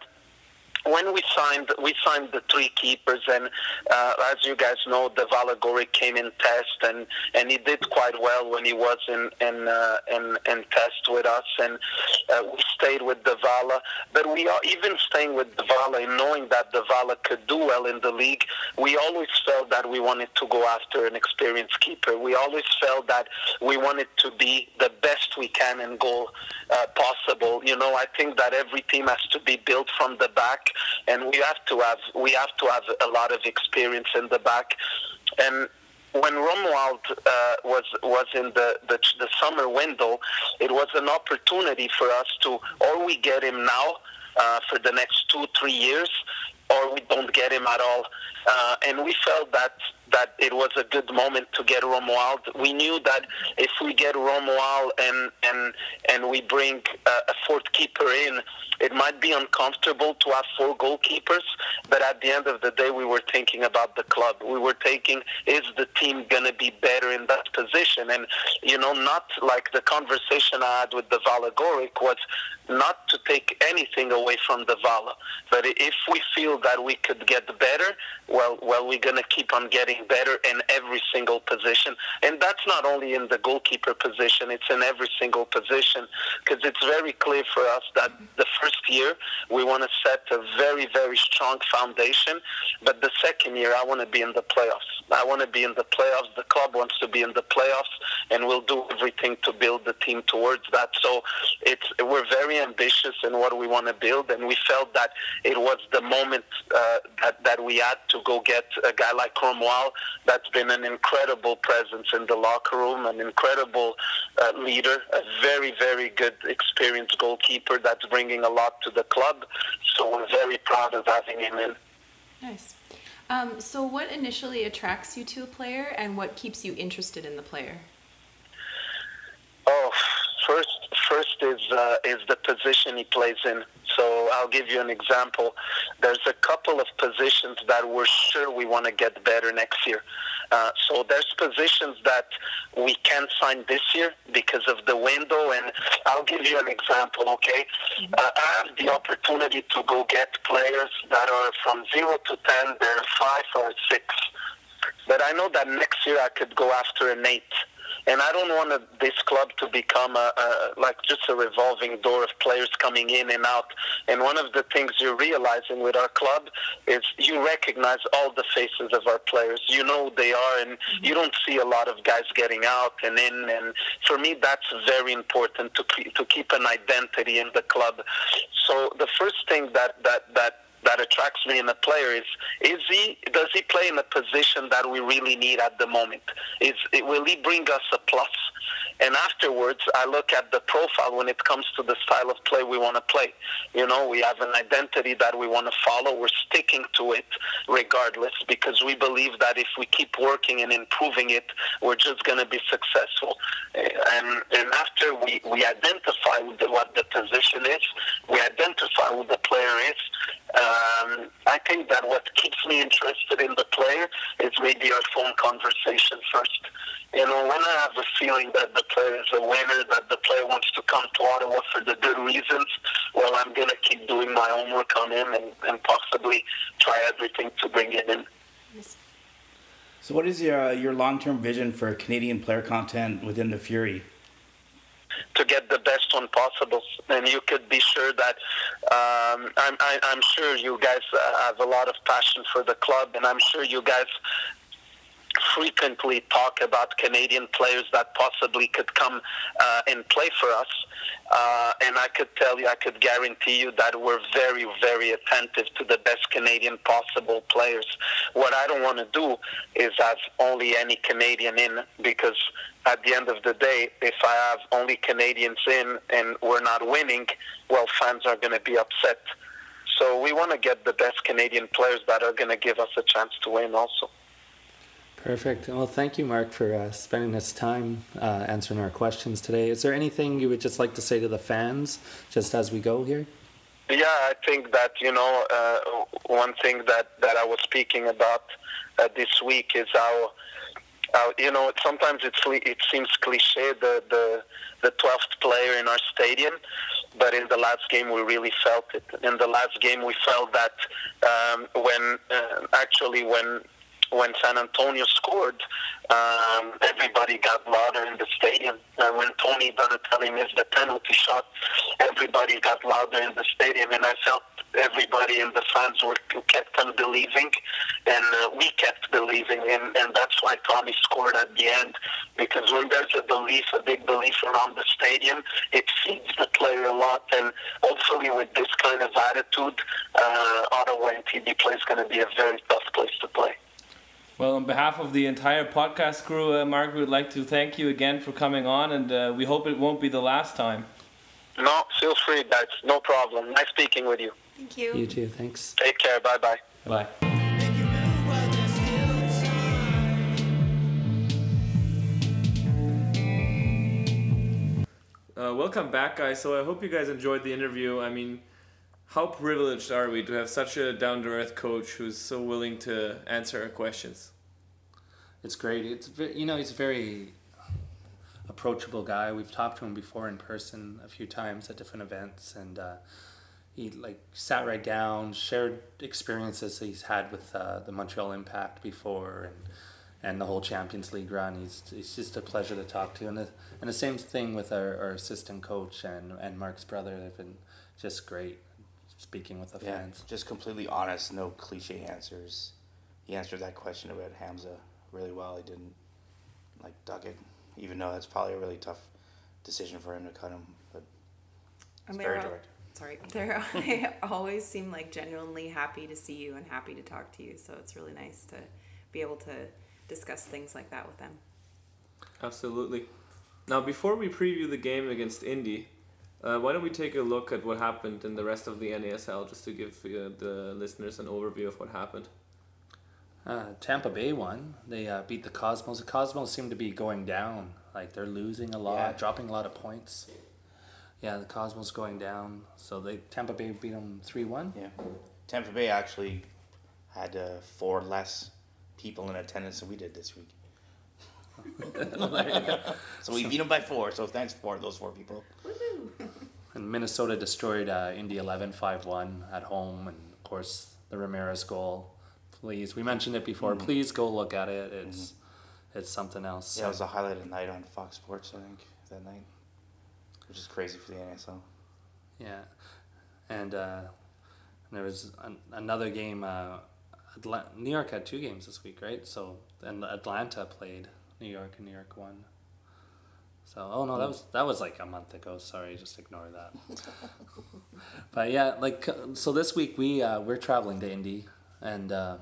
when we signed, we signed the three keepers, and uh, as you guys know, Devala Gorrick came in test, and, and he did quite well when he was in in uh, in, in test with us, and uh, we stayed with Devala. But we are even staying with Devala, and knowing that Devala could do well in the league, we always felt that we wanted to go after an experienced keeper. We always felt that we wanted to be the best we can in goal uh, possible. You know, I think that every team has to be built from the back, and we have to have we have to have a lot of experience in the back, and when Romuald uh, was was in the, the the summer window, it was an opportunity for us to, or we get him now uh, for the next two three years, or we don't get him at all. Uh, and we felt that that it was a good moment to get Romuald. We knew that if we get Romuald and and and we bring a, a fourth keeper in, it might be uncomfortable to have four goalkeepers. But at the end of the day, we were thinking about the club. We were thinking, is the team gonna be better in that position? And you know, not like the conversation I had with Devala Gorrick was not to take anything away from Devala, but if we feel that we could get better, well, well, we're gonna keep on getting better in every single position, and that's not only in the goalkeeper position; it's in every single position, because it's very clear for us that the first year we want to set a very, very strong foundation, but the second year I want to be in the playoffs. I want to be in the playoffs. The club wants to be in the playoffs, and we'll do everything to build the team towards that. So it's we're very ambitious in what we want to build, and we felt that it was the moment uh, that that we had to go get a guy like Romuald. That's been an incredible presence in the locker room, an incredible uh, leader, a very very good experienced goalkeeper that's bringing a lot to the club. So we're very proud of having him in. Nice. Um, so, what initially attracts you to a player, and what keeps you interested in the player? Oh, first, first is uh, is the position he plays in. So I'll give you an example. There's a couple of positions that we're sure we want to get better next year. Uh, so there's positions that we can't sign this year because of the window, and I'll give you an example. Okay, uh, I have the opportunity to go get players that are from zero to ten. They're five or six, but I know that next year I could go after an eight and I don't want this club to become a, a, like just a revolving door of players coming in and out. And one of the things you're realizing with our club is you recognize all the faces of our players. You know who they are, and mm-hmm. you don't see a lot of guys getting out and in. And for me, that's very important to keep, to keep an identity in the club. So the first thing that that that that attracts me in a player is is he does he play in a position that we really need at the moment? Is will he bring us a plus? And afterwards, I look at the profile when it comes to the style of play we want to play. You know, we have an identity that we want to follow. We're sticking to it regardless because we believe that if we keep working and improving it, we're just going to be successful. Eh, and, and after we, we identify what the position is, we identify who the player is, uh, um, I think that what keeps me interested in the player is maybe our phone conversation first. You know, when I have a feeling that the player is a winner, that the player wants to come to Ottawa for the good reasons, well, I'm going to keep doing my homework on him and, and possibly try everything to bring him in. So, what is your uh, your long term vision for Canadian player content within the Fury? To get the best one possible. And you could be sure that um, I'm, I, I'm sure you guys uh, have a lot of passion for the club, and I'm sure you guys frequently talk about Canadian players that possibly could come uh, and play for us. Uh, and I could tell you, I could guarantee you that we're very, very attentive to the best Canadian possible players. What I don't want to do is have only any Canadian in because at the end of the day, if I have only Canadians in and we're not winning, well, fans are going to be upset. So we want to get the best Canadian players that are going to give us a chance to win also. Perfect. Well, thank you, Marc, for uh, spending this time uh, answering our questions today. Is there anything you would just like to say to the fans just as we go here? Yeah, I think that, you know, uh, one thing that, that I was speaking about uh, this week is how, how, you know, sometimes it's, it seems cliche, the, the, the 12th player in our stadium, but in the last game we really felt it. In the last game we felt that um, when, uh, actually when when San Antonio scored, um, everybody got louder in the stadium. And when Tony Donatelli missed the penalty shot, everybody got louder in the stadium. And I felt everybody in the fans were kept on believing, and uh, we kept believing. And, and that's why Tommy scored at the end. Because when there's a belief, a big belief around the stadium, it feeds the player a lot. And hopefully, with this kind of attitude, uh, Ottawa and TD Place is going to be a very tough place to play. Well, on behalf of the entire podcast crew, uh, Marc, we would like to thank you again for coming on, and uh, we hope it won't be the last time. No, feel free, guys. No problem. Nice speaking with you. Thank you. You too. Thanks. Take care. Bye bye. Bye. Make you move while there's still time. Uh, welcome back, guys. So I hope you guys enjoyed the interview. I mean, how privileged are we to have such a down to earth coach who's so willing to answer our questions? It's great. It's you know he's a very approachable guy. We've talked to him before in person a few times at different events, and uh, he like sat right down, shared experiences he's had with uh, the Montreal Impact before, and and the whole Champions League run. He's he's just a pleasure to talk to, and the, and the same thing with our, our assistant coach and and Marc's brother. They've been just great speaking with the Yeah, fans. just completely honest, no cliche answers. He answered that question about Hamza really well. He didn't like duck it, even though that's probably a really tough decision for him to cut him. But it's And very they're direct. Sorry, they're they always seem like genuinely happy to see you and happy to talk to you. So it's really nice to be able to discuss things like that with them. Absolutely. Now, before we preview the game against Indy, uh, why don't we take a look at what happened in the rest of the NASL just to give uh, the listeners an overview of what happened? Uh, Tampa Bay won. They uh, beat the Cosmos. The Cosmos seem to be going down. Like they're losing a lot, Yeah. dropping a lot of points. Yeah, the Cosmos going down. So they Tampa Bay beat them three one. Yeah, Tampa Bay actually had uh, four less people in attendance than we did this week. so we beat them by four. So thanks for those four people. And Minnesota destroyed uh, Indy 11 5 1 at home. And of course, the Ramirez goal. Please, we mentioned it before. Please go look at it. It's it's something else. Yeah, it was the highlight of the night on Fox Sports, I think, that night, which is crazy for the NSL. Yeah, and uh, there was an, another game. Uh, Atla- New York had two games this week, right? So and Atlanta played New York, and New York won. So oh no, that was that was like a month ago. Sorry, just ignore that. but yeah, like so this week we uh, we're traveling to Indy, and uh,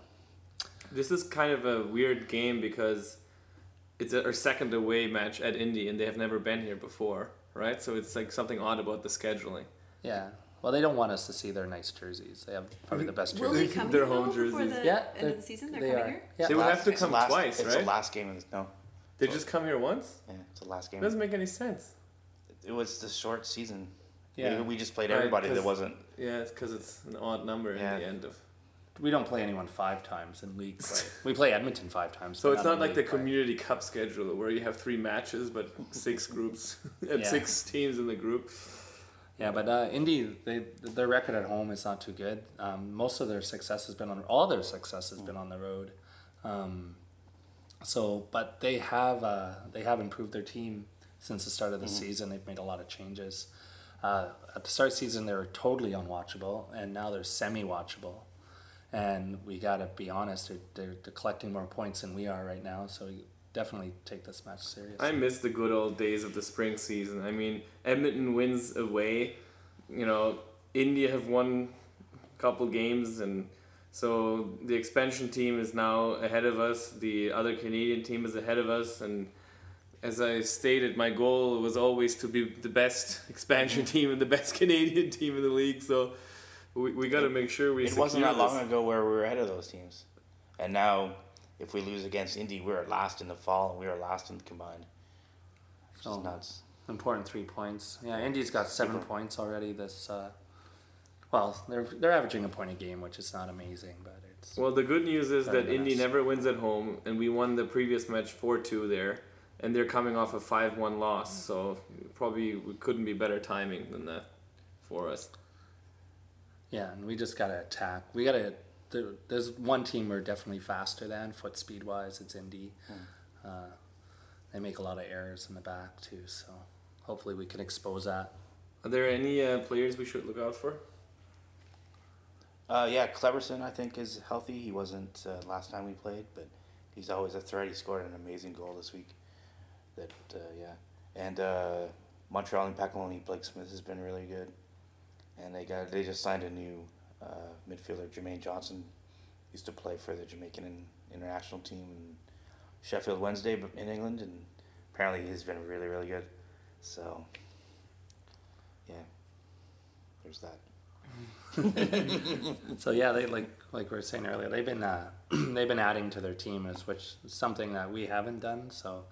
This is kind of a weird game because it's our second away match at Indy, and they have never been here before, right? So it's like something odd about the scheduling. yeah. Well, they don't want us to see their nice jerseys. They have probably the best Will jerseys. they come Their home jerseys. the Yeah, end of they're- the season? They're they coming are. here. Yeah. They would have to come last, twice, It's right? the last game. Of the, no, They just come here once. yeah, it's the last game. It doesn't make any sense. It was the short season. Yeah. We, we just played Right, that wasn't. Yeah, it's because it's an odd number Yeah. in the end of. We don't play anyone five times in league play. we play Edmonton five times. So it's in not like the play. community cup schedule where you have three matches but six groups and Yeah. six teams in the group. Yeah, but uh, Indy, they their record at home is not too good. Um, most of their success has been on all their success has been on the road. Um, so, but they have uh, they have improved their team since the start of the season. They've made a lot of changes. Uh, at the start of the season, they were totally unwatchable, and now they're semi-watchable. And we got to be honest, they're, they're, they're collecting more points than we are right now. So we definitely take this match seriously. I miss the good old days of the spring season. I mean, Edmonton wins away. You know, India have won a couple games, and so the expansion team is now ahead of us. The other Canadian team is ahead of us, and as I stated, my goal was always to be the best expansion team and the best Canadian team in the league. So we, we got to make sure we. It wasn't secure that long this. ago where we were ahead of those teams, and now if we lose against Indy, we're last in the fall and we are last in the combined. Which is nuts. Important three points. Yeah, Indy's got seven points already. This, uh, well, they're they're averaging a point a game, which is not amazing, but it's Well, the good news is that Indy never wins at home, and we won the previous match 4 2 there, and they're coming off a 5 1 loss, so probably we couldn't be better timing than that for us. Yeah, and we just gotta attack. We gotta. There, there's one team we're definitely faster than foot speed wise. It's Indy. Uh, they make a lot of errors in the back too, so hopefully we can expose that. Are there any uh, players we should look out for? Uh, yeah, Kléberson I think is healthy. He wasn't uh, last time we played, but he's always a threat. He scored an amazing goal this week. That uh, yeah, and uh, Montreal and Pacoloni Blake Smith has been really good, and they got they just signed a new uh, midfielder Jermaine Johnson used to play for the Jamaican in- international team in Sheffield Wednesday in England, and apparently he's been really really good. So yeah, there's that. So yeah, they like like we were saying earlier, they've been uh, they've been adding to their team, as which is something that we haven't done. So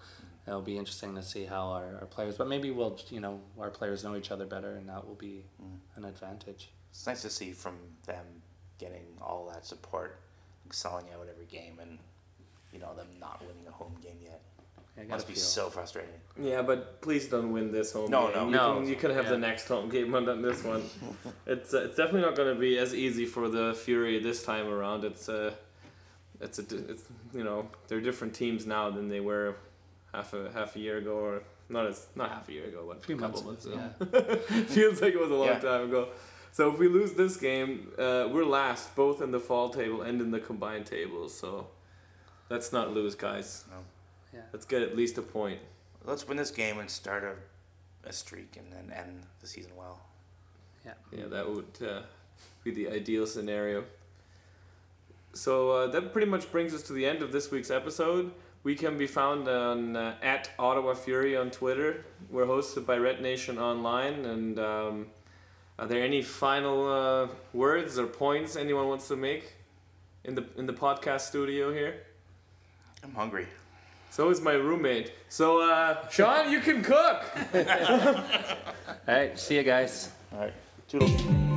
it'll be interesting to see how our, our players, but maybe we'll you know our players know each other better, and that will be an advantage. It's nice to see from them getting all that support, selling out every game, and you know them not winning a home game yet. I gotta Must be feel- so frustrating. Yeah, but please don't win this home No, game. no. you No. Can, you can have Yeah. the next home game, but not this one. it's uh, it's definitely not going to be as easy for the Fury this time around. It's uh, it's a it's you know they're different teams now than they were half a half a year ago or not as not half a year ago, but A couple months, months ago, ago. yeah. Feels like it was a long Yeah. time ago. So if we lose this game, uh, we're last both in the fall table and in the combined tables. So let's not lose, guys. No. Yeah. Let's get at least a point. Let's win this game and start a, a streak and then end the season well. Yeah, that would uh, be the ideal scenario. So uh, that pretty much brings us to the end of this week's episode. We can be found on uh, at Ottawa Fury on Twitter. We're hosted by Red Nation Online. And um, are there any final uh, words or points anyone wants to make in the in the podcast studio here? I'm hungry. So is my roommate. So uh, Sean, you can cook. All right, see you guys. All right, toodles.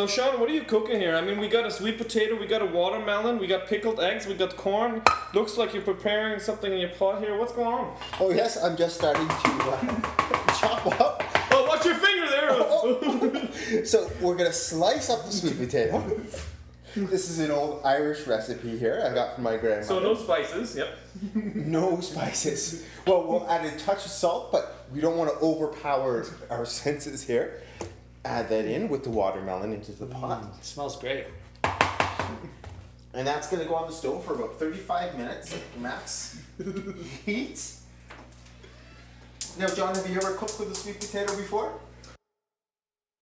So Sean, what are you cooking here? I mean, we got a sweet potato, we got a watermelon, we got pickled eggs, we got corn. Looks like you're preparing something in your pot here. What's going on? Oh yes, I'm just starting to uh, chop up. Oh, watch your finger there! So we're gonna slice up the sweet potato. This is an old Irish recipe here I got from my grandmother. so no spices. Yep. No spices. Well, we'll add a touch of salt, but we don't want to overpower our senses here. Add that in with the watermelon into the mm, pot. It smells great. And that's to go on the stove for about 35 minutes max heat. Now, John, have you ever cooked with a sweet potato before?